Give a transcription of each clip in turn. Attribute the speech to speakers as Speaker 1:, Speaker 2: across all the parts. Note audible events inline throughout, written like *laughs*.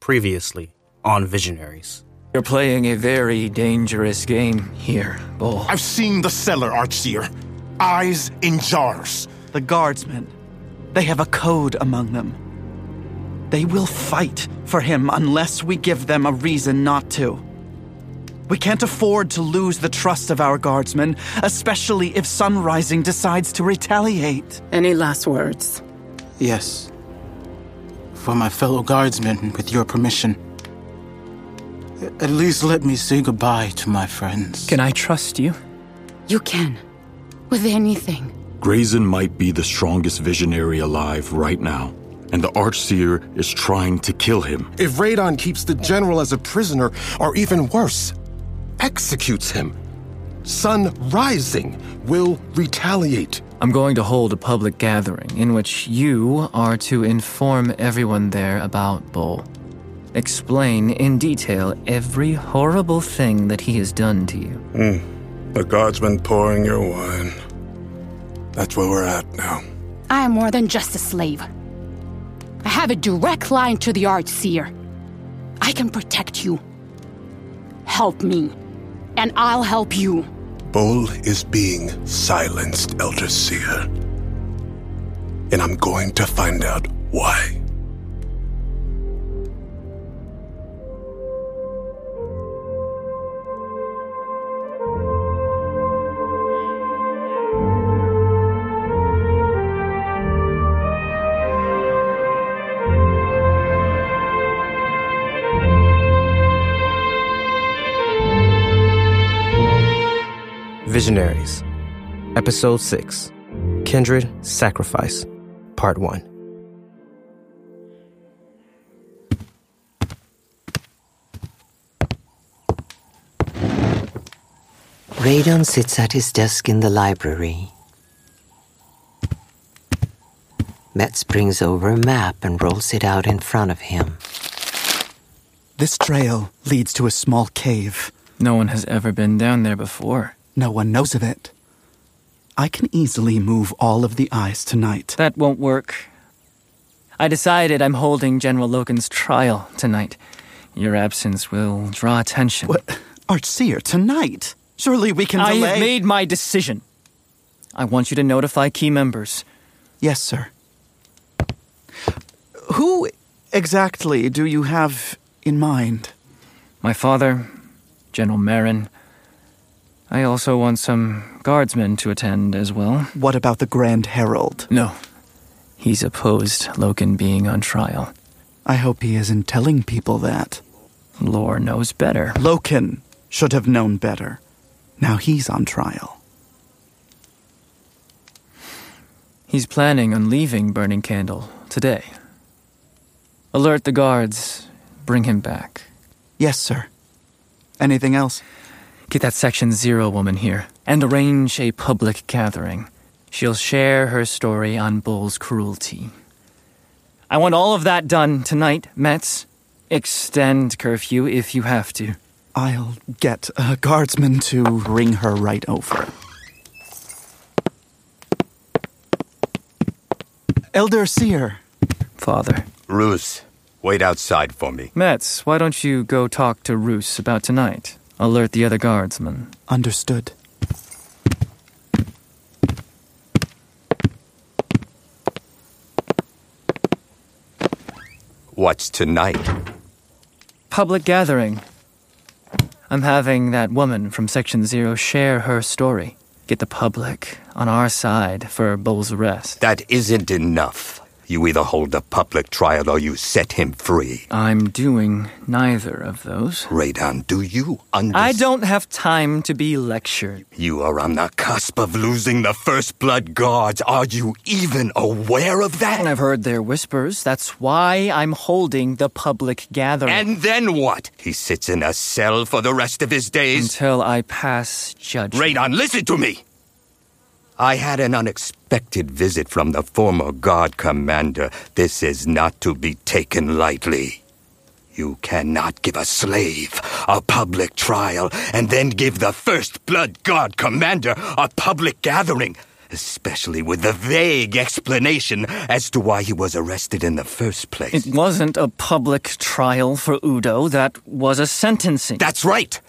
Speaker 1: Previously on Visionaries.
Speaker 2: You're playing a very dangerous game here, Boul.
Speaker 3: I've seen the cellar, Archseer. Eyes in jars.
Speaker 4: The guardsmen. They have a code among them. They will fight for him unless we give them a reason not to. We can't afford to lose the trust of our guardsmen, especially if Sunrising decides to retaliate.
Speaker 5: Any last words?
Speaker 6: Yes. For my fellow guardsmen, with your permission. At least let me say goodbye to my friends.
Speaker 2: Can I trust you?
Speaker 5: You can. With anything.
Speaker 7: Grayson might be the strongest visionary alive right now, and the Archseer is trying to kill him.
Speaker 3: If Radon keeps the general as a prisoner, or even worse, executes him, Sun Rising will retaliate.
Speaker 2: I'm going to hold a public gathering in which you are to inform everyone there about Boul. Explain in detail every horrible thing that he has done to you.
Speaker 8: Mm. The guardsman pouring your wine. That's where we're at now.
Speaker 5: I am more than just a slave. I have a direct line to the Archseer. I can protect you. Help me, and I'll help you.
Speaker 8: Boul is being silenced, Elder Seer. And I'm going to find out why.
Speaker 1: Visionaries, Episode 6 Kindred Sacrifice, Part 1.
Speaker 9: Radon sits at his desk in the library. Metz brings over a map and rolls it out in front of him.
Speaker 4: This trail leads to a small cave.
Speaker 2: No one has ever been down there before.
Speaker 4: No one knows of it. I can easily move all of the eyes tonight.
Speaker 2: That won't work. I decided I'm holding General Loken's trial tonight. Your absence will draw attention.
Speaker 4: What? Archseer, tonight? Surely we can
Speaker 2: I
Speaker 4: delay.
Speaker 2: have made my decision. I want you to notify key members.
Speaker 4: Yes, sir. Who exactly do you have in mind?
Speaker 2: My father, General Marin. I also want some guardsmen to attend as well.
Speaker 4: What about the Grand Herald?
Speaker 2: No. He's opposed Loken being on trial.
Speaker 4: I hope he isn't telling people that.
Speaker 2: Lor knows better.
Speaker 4: Loken should have known better. Now he's on trial.
Speaker 2: He's planning on leaving Burning Candle today. Alert the guards. Bring him back.
Speaker 4: Yes, sir. Anything else?
Speaker 2: Get that Section Zero woman here and arrange a public gathering. She'll share her story on Boul's cruelty. I want all of that done tonight, Metz. Extend curfew if you have to.
Speaker 4: I'll get a guardsman to bring her right over. Elder Seer.
Speaker 2: Father.
Speaker 10: Roos, wait outside for me.
Speaker 2: Metz, why don't you go talk to Roos about tonight? Alert the other guardsmen.
Speaker 4: Understood.
Speaker 10: What's tonight?
Speaker 2: Public gathering. I'm having that woman from Section Zero share her story. Get the public on our side for Boul's arrest.
Speaker 10: That isn't enough. You either hold a public trial or you set him free.
Speaker 2: I'm doing neither of those.
Speaker 10: Radon, do you understand?
Speaker 2: I don't have time to be lectured.
Speaker 10: You are on the cusp of losing the First Blood Guards. Are you even aware of that?
Speaker 2: I've heard their whispers. That's why I'm holding the public gathering.
Speaker 10: And then what? He sits in a cell for the rest of his days?
Speaker 2: Until I pass judgment.
Speaker 10: Radon, listen to me! I had an unexpected visit from the former guard commander. This is not to be taken lightly. You cannot give a slave a public trial and then give the First Blood Guard commander a public gathering. especially with the vague explanation as to why he was arrested in the first place.
Speaker 2: It wasn't a public trial for Udo, that was a sentencing.
Speaker 10: That's right!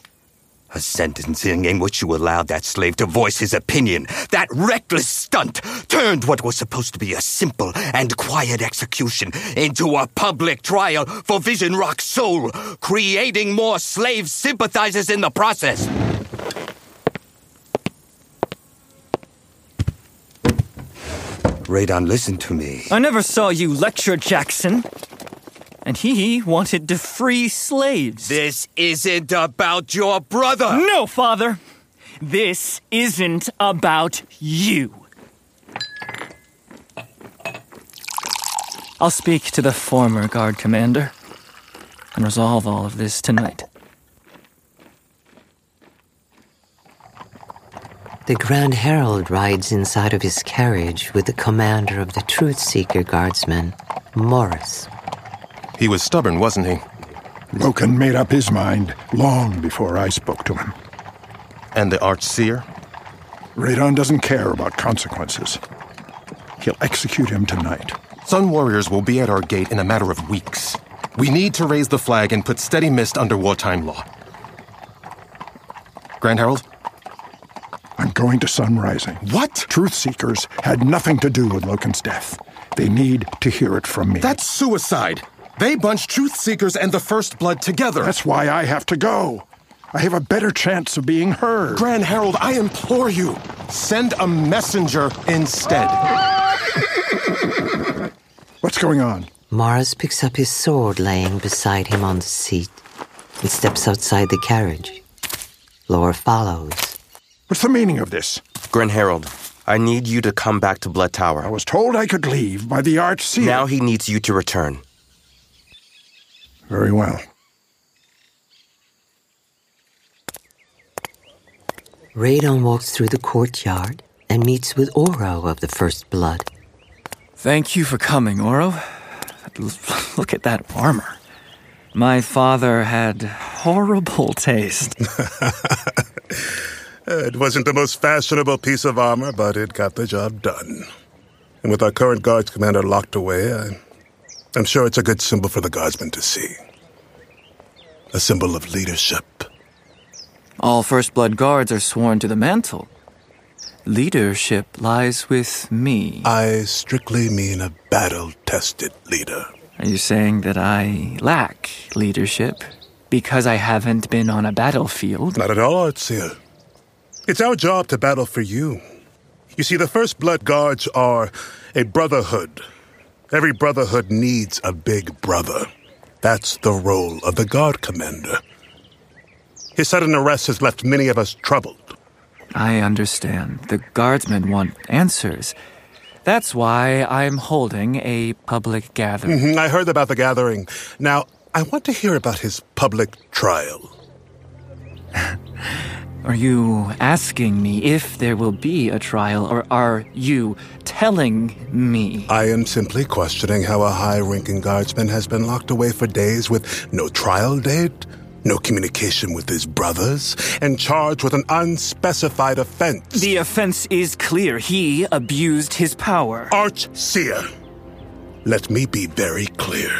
Speaker 10: A sentencing in which you allowed that slave to voice his opinion. That reckless stunt turned what was supposed to be a simple and quiet execution into a public trial for Vision Rock's soul, creating more slave sympathizers in the process. Radon, listen to me.
Speaker 2: I never saw you lecture Jackson. And he wanted to free slaves.
Speaker 10: This isn't about your brother.
Speaker 2: No, father. This isn't about you. I'll speak to the former guard commander and resolve all of this tonight.
Speaker 9: The Grand Herald rides inside of his carriage with the commander of the Truth Seeker Guardsmen, Morace.
Speaker 3: He was stubborn, wasn't he?
Speaker 8: Loken made up his mind long before I spoke to him.
Speaker 3: And the Archseer?
Speaker 8: Radon doesn't care about consequences. He'll execute him tonight.
Speaker 3: Sun Warriors will be at our gate in a matter of weeks. We need to raise the flag and put Steady Mist under wartime law. Grand Herald?
Speaker 8: I'm going to Sun Rising.
Speaker 3: What?
Speaker 8: Truth Seekers had nothing to do with Loken's death. They need to hear it from me.
Speaker 3: That's suicide. They bunched Truth Seekers and the First Blood together.
Speaker 8: That's why I have to go. I have a better chance of being heard.
Speaker 3: Grand Herald, I implore you, send a messenger instead. *laughs*
Speaker 8: What's going on?
Speaker 9: Morace picks up his sword laying beside him on the seat and steps outside the carriage. Lor follows.
Speaker 8: What's the meaning of this?
Speaker 1: Grand Herald, I need you to come back to Blood Tower.
Speaker 8: I was told I could leave by the Archseer.
Speaker 1: Now he needs you to return.
Speaker 8: Very well.
Speaker 9: Radon walks through the courtyard and meets with Oro of the First Blood.
Speaker 2: Thank you for coming, Oro. Look at that armor. My father had horrible *laughs* taste. *laughs*
Speaker 8: it wasn't the most fashionable piece of armor, but it got the job done. And with our current guards commander locked away, I, I'm sure it's a good symbol for the guardsmen to see. A symbol of leadership.
Speaker 2: All First Blood guards are sworn to the mantle. Leadership lies with me.
Speaker 8: I strictly mean a battle tested leader.
Speaker 2: Are you saying that I lack leadership because I haven't been on a battlefield?
Speaker 8: Not at all, Archseer. It's our job to battle for you. You see, the First Blood Guards are a brotherhood. Every brotherhood needs a big brother. That's the role of the Guard Commander. His sudden arrest has left many of us troubled.
Speaker 2: I understand. The guardsmen want answers. That's why I'm holding a public gathering.
Speaker 8: Mm-hmm. I heard about the gathering. Now, I want to hear about his public trial. *laughs*
Speaker 2: Are you asking me if there will be a trial, or are you telling me?
Speaker 8: I am simply questioning how a high ranking guardsman has been locked away for days with no trial date, no communication with his brothers, and charged with an unspecified offense.
Speaker 2: The offense is clear. He abused his power.
Speaker 8: Archseer, let me be very clear.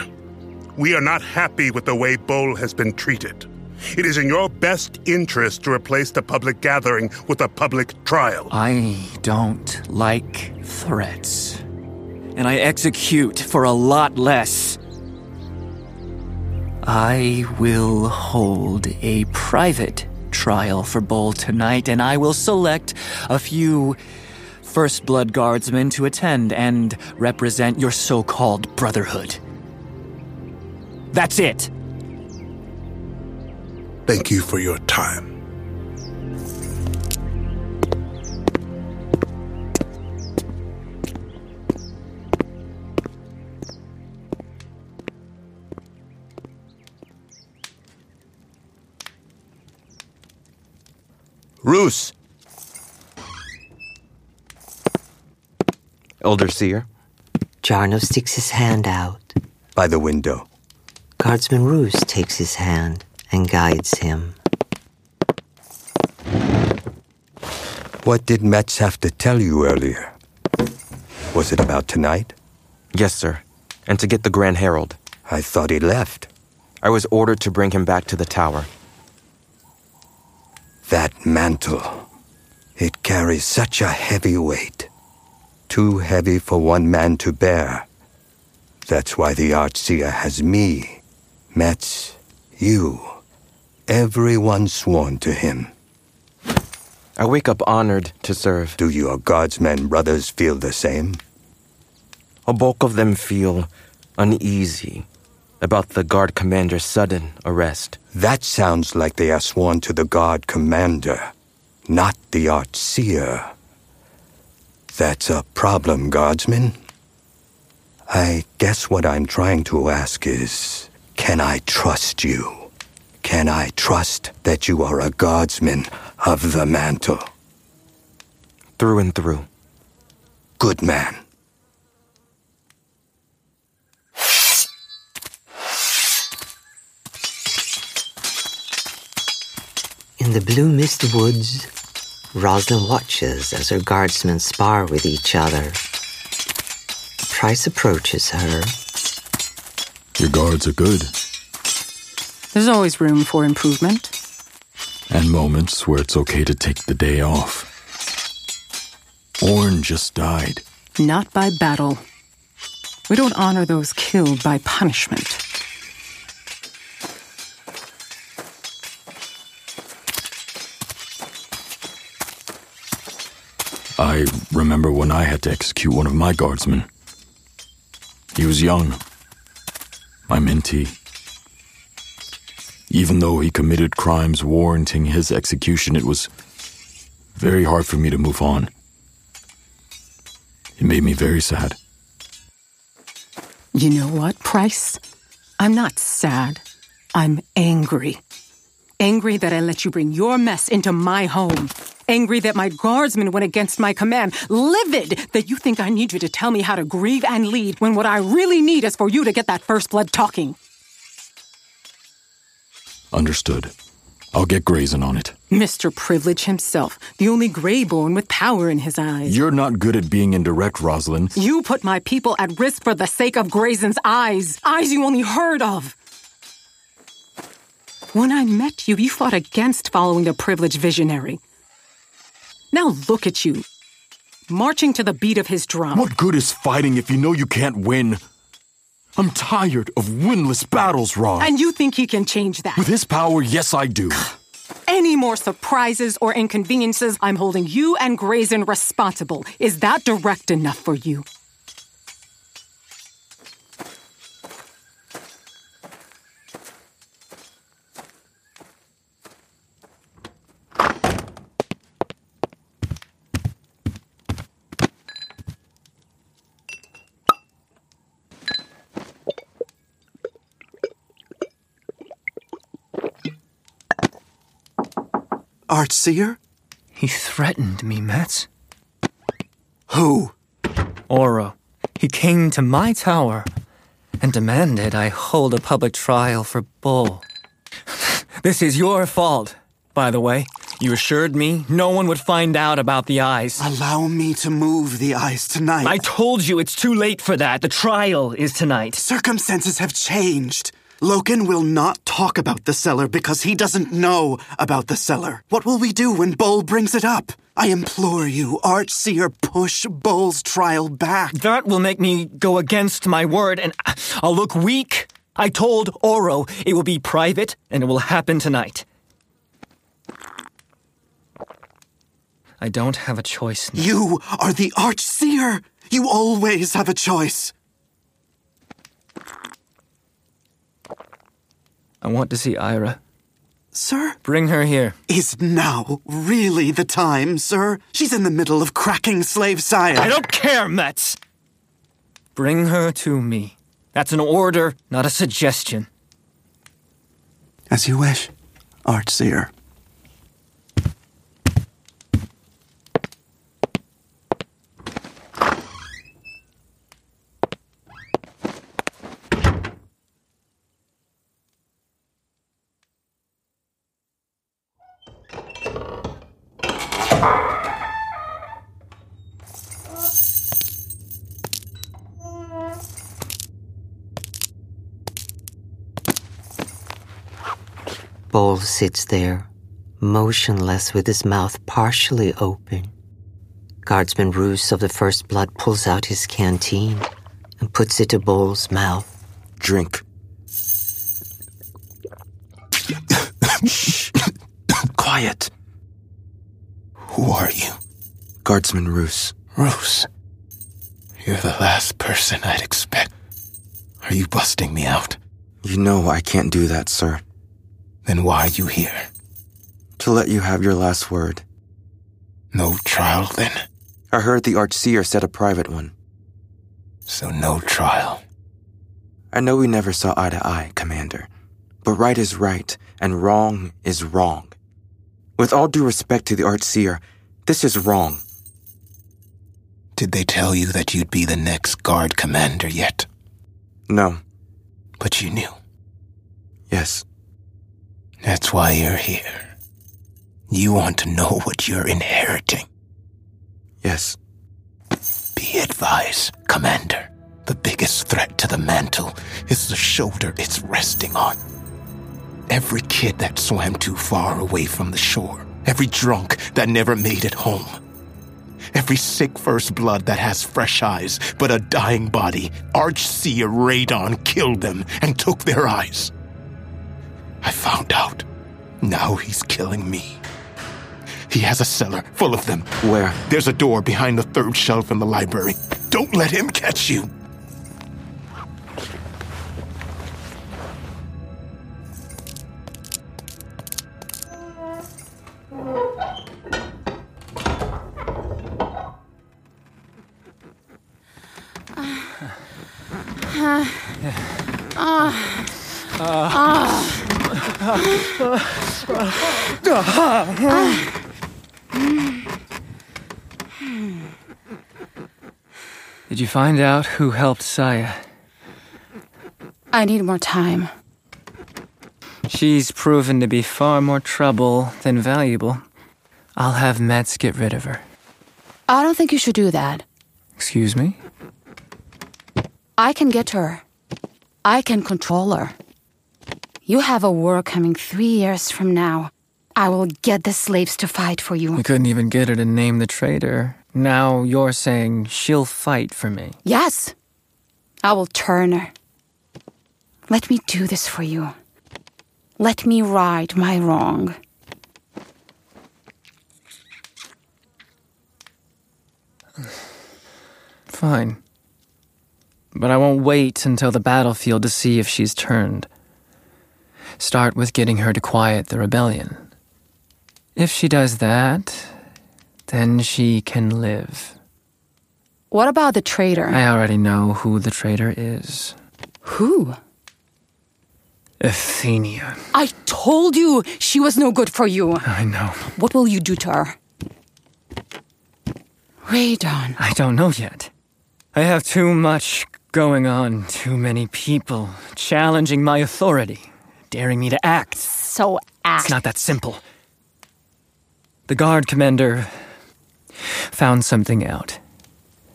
Speaker 8: We are not happy with the way Boul has been treated. It is in your best interest to replace the public gathering with a public trial.
Speaker 2: I don't like threats. And I execute for a lot less. I will hold a private trial for Boul tonight, and I will select a few First Blood Guardsmen to attend and represent your so called Brotherhood. That's it.
Speaker 8: Thank you for your time.
Speaker 10: Roos!
Speaker 1: Elder Seer?
Speaker 9: Jarno sticks his hand out.
Speaker 10: By the window.
Speaker 9: Guardsman Roos takes his hand and guides him.
Speaker 10: What did Metz have to tell you earlier? Was it about tonight?
Speaker 1: Yes, sir. And to get the Grand Herald.
Speaker 10: I thought he left.
Speaker 1: I was ordered to bring him back to the tower.
Speaker 10: That mantle. It carries such a heavy weight. Too heavy for one man to bear. That's why the Archseer has me, Metz, you, everyone sworn to him.
Speaker 1: I wake up honored to serve.
Speaker 10: Do your guardsmen brothers feel the same?
Speaker 1: A bulk of them feel uneasy about the guard commander's sudden arrest.
Speaker 10: That sounds like they are sworn to the guard commander, not the Archseer. That's a problem, guardsmen. I guess what I'm trying to ask is can I trust you? Can I trust that you are a guardsman of the mantle?
Speaker 1: Through and through.
Speaker 10: Good man.
Speaker 9: In the blue mist woods, Rozlin watches as her guardsmen spar with each other. Price approaches her.
Speaker 7: Your guards are good,
Speaker 5: There's always room for improvement.
Speaker 7: and moments where it's okay to take the day off. Orn just died.
Speaker 5: Not by battle. We don't honor those killed by punishment.
Speaker 7: I remember when I had to execute one of my guardsmen. He was young. My mentee. Even though he committed crimes warranting his execution, it was very hard for me to move on. It made me very sad.
Speaker 5: You know what, Price? I'm not sad. I'm angry. Angry that I let you bring your mess into my home. Angry that my guardsmen went against my command. Livid that you think I need you to tell me how to grieve and lead when what I really need is for you to get that first blood talking.
Speaker 7: Understood. I'll get Grayson on it.
Speaker 5: Mr. Privilege himself, the only Greyborn with power in his eyes.
Speaker 7: You're not good at being indirect, Rozlin.
Speaker 5: You put my people at risk for the sake of Graysen's eyes. Eyes you only heard of. When I met you, you fought against following the privileged visionary. Now look at you, marching to the beat of his drum.
Speaker 7: What good is fighting if you know you can't win? I'm tired of winless battles, Ron.
Speaker 5: And you think he can change that?
Speaker 7: With his power, yes, I do. *sighs*
Speaker 5: Any more surprises or inconveniences, I'm holding you and Grayson responsible. Is that direct enough for you?
Speaker 4: Archseer?
Speaker 2: He threatened me, Metz.
Speaker 4: Who?
Speaker 2: Oro. He came to my tower and demanded I hold a public trial for Boul. *laughs* This is your fault, by the way. You assured me no one would find out about the eyes.
Speaker 4: Allow me to move the eyes tonight.
Speaker 2: I told you it's too late for that. The trial is tonight.
Speaker 4: Circumstances have changed. Loken will not talk about the cellar because he doesn't know about the cellar. What will we do when Boul brings it up? I implore you, Archseer, push Boul's trial back.
Speaker 2: That will make me go against my word and I'll look weak. I told Oro it will be private and it will happen tonight. I don't have a choice now.
Speaker 4: You are the Archseer. You always have a choice.
Speaker 2: Want to see Ira.
Speaker 4: Sir?
Speaker 2: Bring her here.
Speaker 4: Is now really the time, sir? She's in the middle of cracking slave Saya.
Speaker 2: I don't care, Metz! Bring her to me. That's an order, not a suggestion.
Speaker 4: As you wish, Archseer.
Speaker 9: Boul sits there, motionless with his mouth partially open. Guardsman Roos of the First Blood pulls out his canteen and puts it to Boul's mouth.
Speaker 1: Drink. *coughs* Quiet.
Speaker 6: Who are you?
Speaker 1: Guardsman Roos.
Speaker 6: Roos. You're the last person I'd expect. Are you busting me out?
Speaker 1: You know I can't do that, sir.
Speaker 6: Then why are you here?
Speaker 1: To let you have your last word.
Speaker 6: No trial, then?
Speaker 1: I heard the Archseer said a private one.
Speaker 6: So no trial.
Speaker 1: I know we never saw eye to eye, Commander. But right is right, and wrong is wrong. With all due respect to the Archseer, this is wrong.
Speaker 6: Did they tell you that you'd be the next guard commander yet?
Speaker 1: No.
Speaker 6: But you knew.
Speaker 1: Yes.
Speaker 6: That's why you're here. You want to know what you're inheriting.
Speaker 1: Yes.
Speaker 6: Be advised, Commander. The biggest threat to the mantle is the shoulder it's resting on. Every kid that swam too far away from the shore. Every drunk that never made it home. Every sick first blood that has fresh eyes but a dying body. Archseer Radon killed them and took their eyes. I found out. Now he's killing me. He has a cellar full of them.
Speaker 1: Where?
Speaker 6: There's a door behind the third shelf in the library. Don't let him catch you.
Speaker 2: Did you find out who helped Saya?
Speaker 11: I need more time.
Speaker 2: She's proven to be far more trouble than valuable. I'll have Metz get rid of her.
Speaker 11: I don't think you should do that.
Speaker 2: Excuse me?
Speaker 11: I can get her. I can control her. You have a war coming three years from now. I will get the slaves to fight for you.
Speaker 2: We couldn't even get her to name the traitor. Now you're saying she'll fight for me.
Speaker 11: Yes. I will turn her. Let me do this for you. Let me right my wrong. *sighs*
Speaker 2: Fine. But I won't wait until the battlefield to see if she's turned. Start with getting her to quiet the rebellion. If she does that, then she can live.
Speaker 11: What about the traitor?
Speaker 2: I already know who the traitor is.
Speaker 11: Who?
Speaker 2: Athenia.
Speaker 11: I told you she was no good for you.
Speaker 2: I know.
Speaker 11: What will you do to her? Radon.
Speaker 2: I don't know yet. I have too much going on, too many people challenging my authority, daring me to act.
Speaker 11: So act.
Speaker 2: It's not that simple. The guard commander found something out.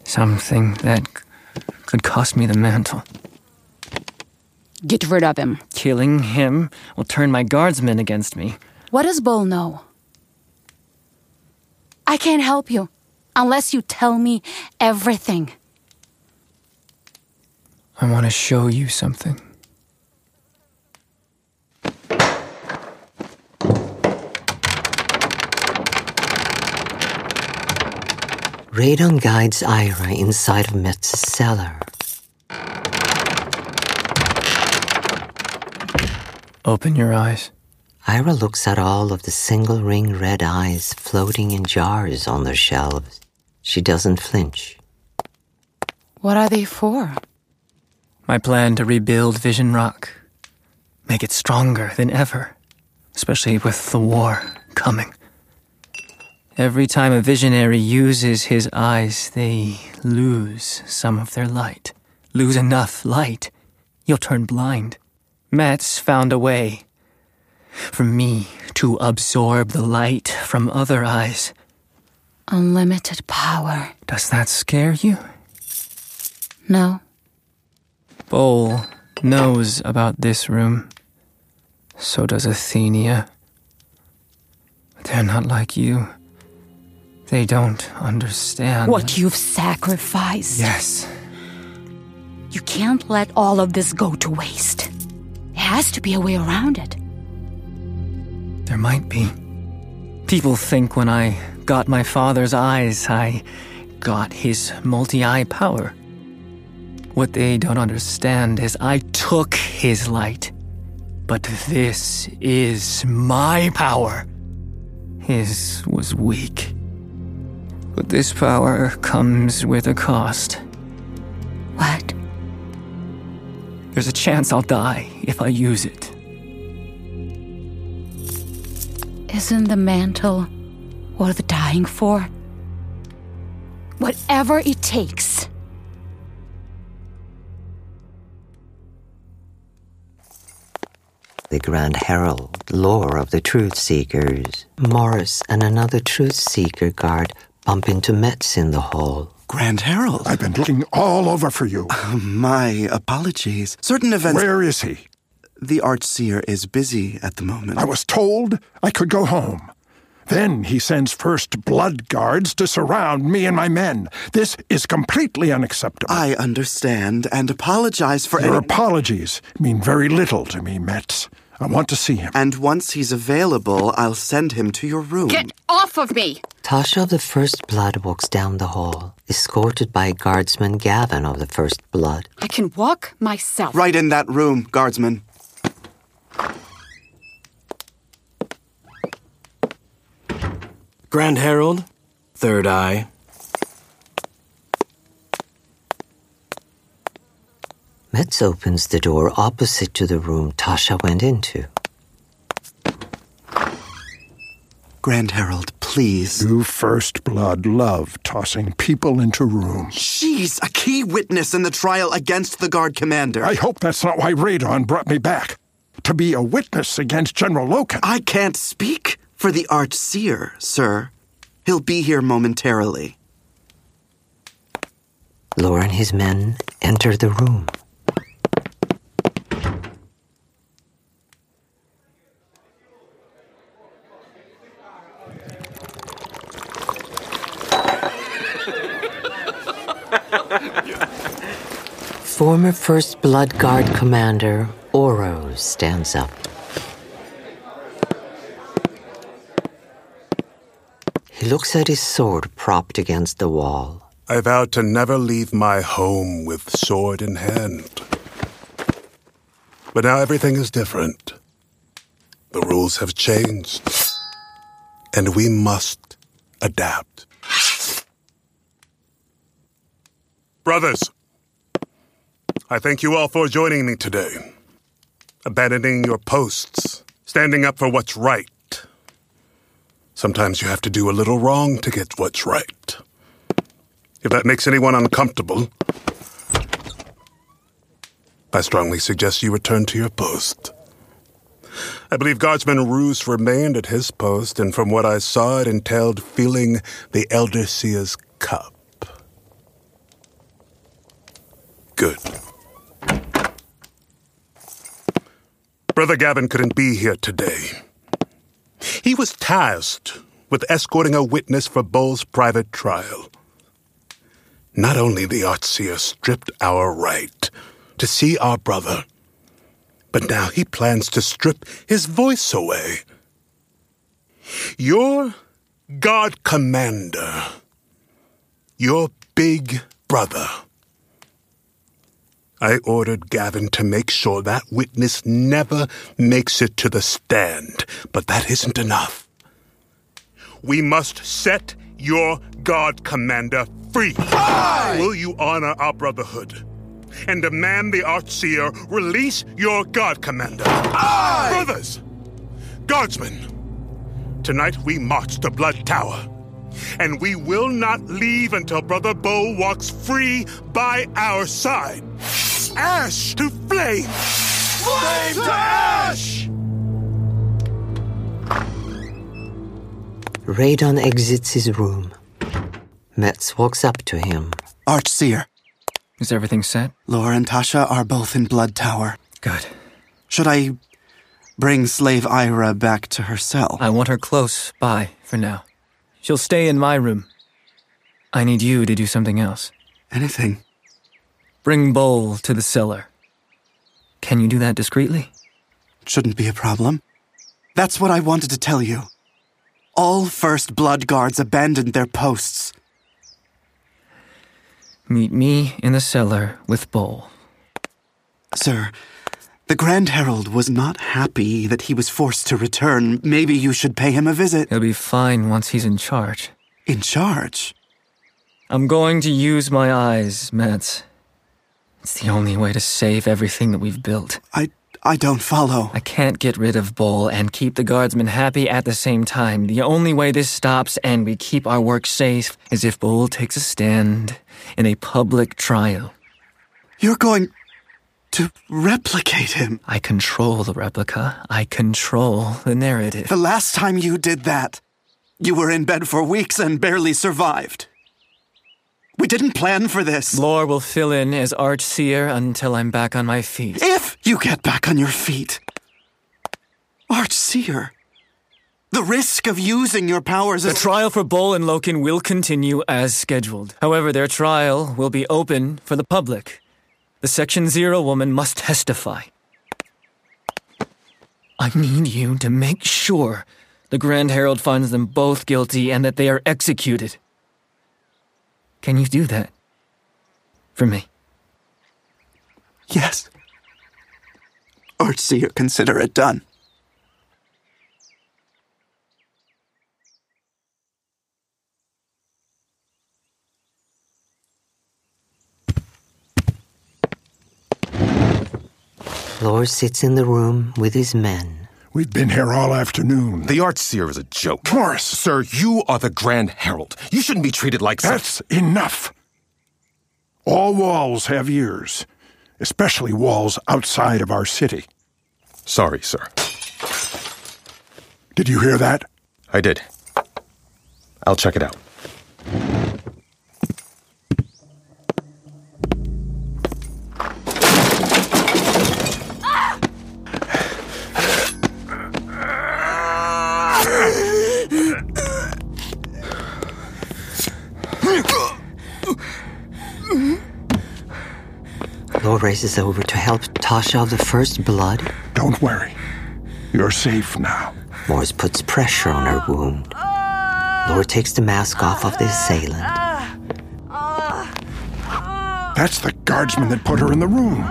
Speaker 2: Something that could cost me the mantle.
Speaker 11: Get rid of him.
Speaker 2: Killing him will turn my guardsmen against me.
Speaker 11: What does Bull know? I can't help you unless you tell me everything.
Speaker 2: I want to show you something.
Speaker 9: Radon guides Ira inside of Metz's cellar.
Speaker 2: Open your eyes.
Speaker 9: Ira looks at all of the single ring red eyes floating in jars on their shelves. She doesn't flinch.
Speaker 11: What are they for?
Speaker 2: My plan to rebuild Vision Rock. Make it stronger than ever, especially with the war coming. Every time a visionary uses his eyes, they lose some of their light. Lose enough light, you'll turn blind. Metz found a way for me to absorb the light from other eyes.
Speaker 11: Unlimited power.
Speaker 2: Does that scare you?
Speaker 11: No.
Speaker 2: Boul knows about this room. So does Athenia. They're not like you. They don't understand.
Speaker 11: What you've sacrificed.
Speaker 2: Yes.
Speaker 11: You can't let all of this go to waste. There has to be a way around it.
Speaker 2: There might be. People think when I got my father's eyes, I got his multi eye power. What they don't understand is I took his light. But this is my power. His was weak. But this power comes with a cost.
Speaker 11: What?
Speaker 2: There's a chance I'll die if I use it.
Speaker 11: Isn't the mantle worth dying for? Whatever it takes.
Speaker 9: The Grand Herald, Lor of the Truth Seekers. Morace and another Truth Seeker guard bump into Metz in the hall.
Speaker 12: Grand Herald.
Speaker 13: I've been looking all over for you.
Speaker 12: Uh, my apologies. Certain events.
Speaker 13: Where is he?
Speaker 12: The Archseer is busy at the moment.
Speaker 13: I was told I could go home. Then he sends first blood guards to surround me and my men. This is completely unacceptable.
Speaker 12: I understand and apologize for
Speaker 13: Your
Speaker 12: any...
Speaker 13: apologies mean very little to me, Metz. I want to see him.
Speaker 12: And once he's available, I'll send him to your room.
Speaker 11: Get off of me!
Speaker 9: Tasha of the First Blood walks down the hall, escorted by Guardsman Gaven of the First Blood.
Speaker 11: I can walk myself.
Speaker 12: Right in that room, Guardsman.
Speaker 14: Grand Herald, Third Eye.
Speaker 9: Metz opens the door opposite to the room Tasha went into.
Speaker 12: Grand Herald, please.
Speaker 13: You First Blood love tossing people into rooms.
Speaker 12: She's a key witness in the trial against the Guard Commander.
Speaker 13: I hope that's not why Radon brought me back. To be a witness against General Loken.
Speaker 12: I can't speak for the Archseer, sir. He'll be here momentarily.
Speaker 9: Lor and his men enter the room. Former First Blood Guard Commander Oro stands up. He looks at his sword propped against the wall.
Speaker 8: I vowed to never leave my home with sword in hand. But now everything is different. The rules have changed. And we must adapt. Brothers, I thank you all for joining me today. Abandoning your posts, standing up for what's right. Sometimes you have to do a little wrong to get what's right. If that makes anyone uncomfortable, I strongly suggest you return to your post. I believe Guardsman Roos remained at his post, and from what I saw, it entailed feeling the Elder Seer's cup. Good. Brother Gaven couldn't be here today. He was tasked with escorting a witness for Boul's private trial. Not only the Archseer stripped our right to see our brother, but now he plans to strip his voice away. Your God Commander, your big brother. I ordered Gaven to make sure that witness never makes it to the stand, but that isn't enough. We must set your God Commander free.
Speaker 3: Aye!
Speaker 8: Will you honor our brotherhood and demand the Archseer release your God Commander?
Speaker 3: Aye!
Speaker 8: Brothers, Guardsmen, tonight we march to Blood Tower. And we will not leave until Brother Bo walks free by our side. Ash to flame!
Speaker 3: Flame to ash!
Speaker 9: Radon exits his room. Metz walks up to him.
Speaker 12: Archseer,
Speaker 2: Is everything set?
Speaker 12: Lor and Tasha are both in Blood Tower.
Speaker 2: Good.
Speaker 12: Should I bring slave Ira back to her cell?
Speaker 2: I want her close by for now. She'll stay in my room. I need you to do something else.
Speaker 12: Anything.
Speaker 2: Bring Boul to the cellar. Can you do that discreetly?
Speaker 12: Shouldn't be a problem. That's what I wanted to tell you. All First Blood Guards abandoned their posts.
Speaker 2: Meet me in the cellar with Boul.
Speaker 12: Sir, the Grand Herald was not happy that he was forced to return. Maybe you should pay him a visit.
Speaker 2: He'll be fine once he's in charge.
Speaker 12: In charge?
Speaker 2: I'm going to use my eyes, Metz. It's the only way to save everything that we've built.
Speaker 12: I I don't follow.
Speaker 2: I can't get rid of Boul and keep the guardsmen happy at the same time. The only way this stops and we keep our work safe is if Boul takes a stand in a public trial.
Speaker 12: You're going to replicate him.
Speaker 2: I control the replica. I control the narrative.
Speaker 12: The last time you did that, you were in bed for weeks and barely survived. We didn't plan for this.
Speaker 2: Lor will fill in as Archseer until I'm back on my feet.
Speaker 12: If you get back on your feet. Archseer. The risk of using your powers
Speaker 2: The trial for Boul and Loken will continue as scheduled. However, their trial will be open for the public. The Section Zero woman must testify. I need you to make sure the Grand Herald finds them both guilty and that they are executed. Can you do that? For me?
Speaker 12: Yes. Archseer, consider it done.
Speaker 9: Lor sits in the room with his men.
Speaker 13: We've been here all afternoon.
Speaker 3: The Archseer is a joke.
Speaker 13: Morace!
Speaker 3: Sir, you are the Grand Herald. You shouldn't be treated like that.
Speaker 13: That's enough. All walls have ears, especially walls outside of our city.
Speaker 3: Sorry, sir.
Speaker 13: Did you hear that?
Speaker 3: I did. I'll check it out.
Speaker 9: Races over to help Tasha of the first blood.
Speaker 13: Don't worry. You're safe now.
Speaker 9: Morace puts pressure on her wound. Lor takes the mask off of the assailant.
Speaker 13: That's the guardsman that put her in the room.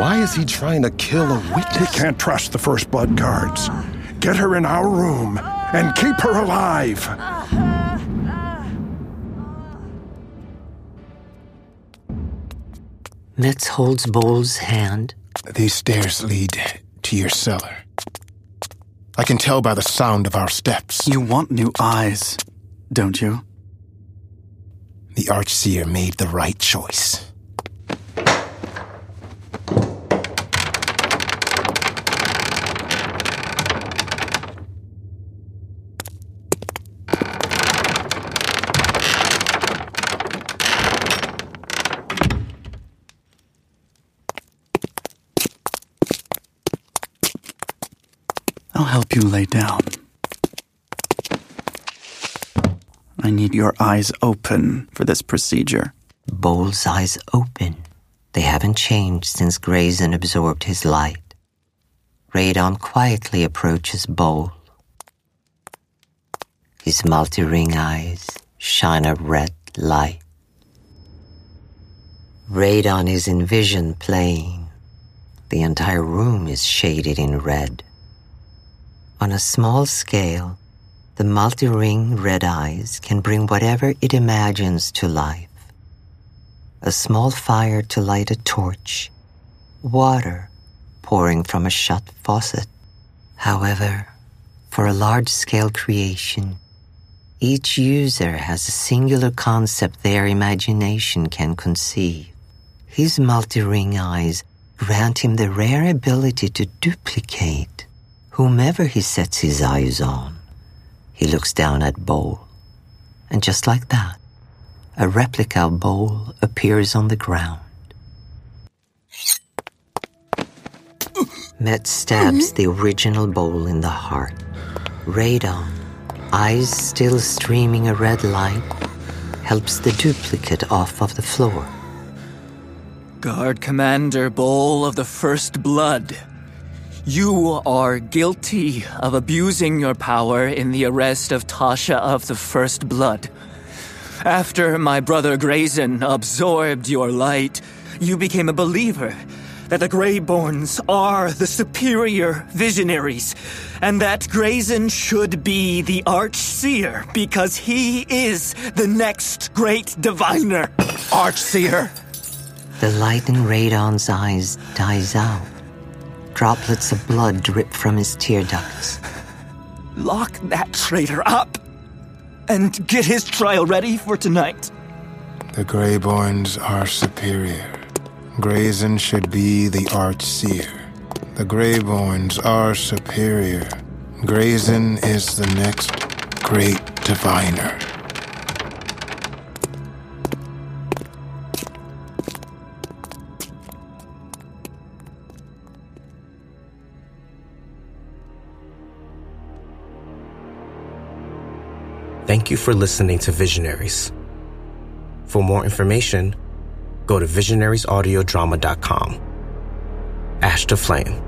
Speaker 3: Why is he trying to kill a witness?
Speaker 13: We can't trust the first blood guards. Get her in our room and keep her alive.
Speaker 9: Metz holds Boul's hand.
Speaker 6: These stairs lead to your cellar. I can tell by the sound of our steps.
Speaker 12: You want new eyes, don't you?
Speaker 6: The Archseer made the right choice.
Speaker 4: I'll help you lay down. I need your eyes open for this procedure.
Speaker 9: Boul's eyes open. They haven't changed since Grayson absorbed his light. Radon quietly approaches Boul. His multi ring eyes shine a red light. Radon is in vision plane. The entire room is shaded in red. On a small scale, the multi ring red eyes can bring whatever it imagines to life a small fire to light a torch, water pouring from a shut faucet. However, for a large scale creation, each user has a singular concept their imagination can conceive. His multi ring eyes grant him the rare ability to duplicate whomever he sets his eyes on. He looks down at Boul, and just like that, a replica Boul appears on the ground. Metz stabs the original Boul in the heart. Radon, eyes still streaming a red light, helps the duplicate off of the floor.
Speaker 2: Guard Commander Boul of the First Blood. You are guilty of abusing your power in the arrest of Tasha of the First Blood. After my brother Grayson absorbed your light, you became a believer that the Greyborns are the superior visionaries, and that Grayson should be the Archseer because he is the next great diviner.
Speaker 4: Archseer!
Speaker 9: The light in Radon's eyes dies out. Droplets of blood drip from his tear ducts.
Speaker 2: Lock that traitor up and get his trial ready for tonight.
Speaker 15: The Greyborns are superior. Grayson should be the Archseer. The Greyborns are superior. Grayson is the next great diviner.
Speaker 14: Thank you for listening to Visionaries. For more information, go to visionariesaudiodrama.com. Ash to Flame.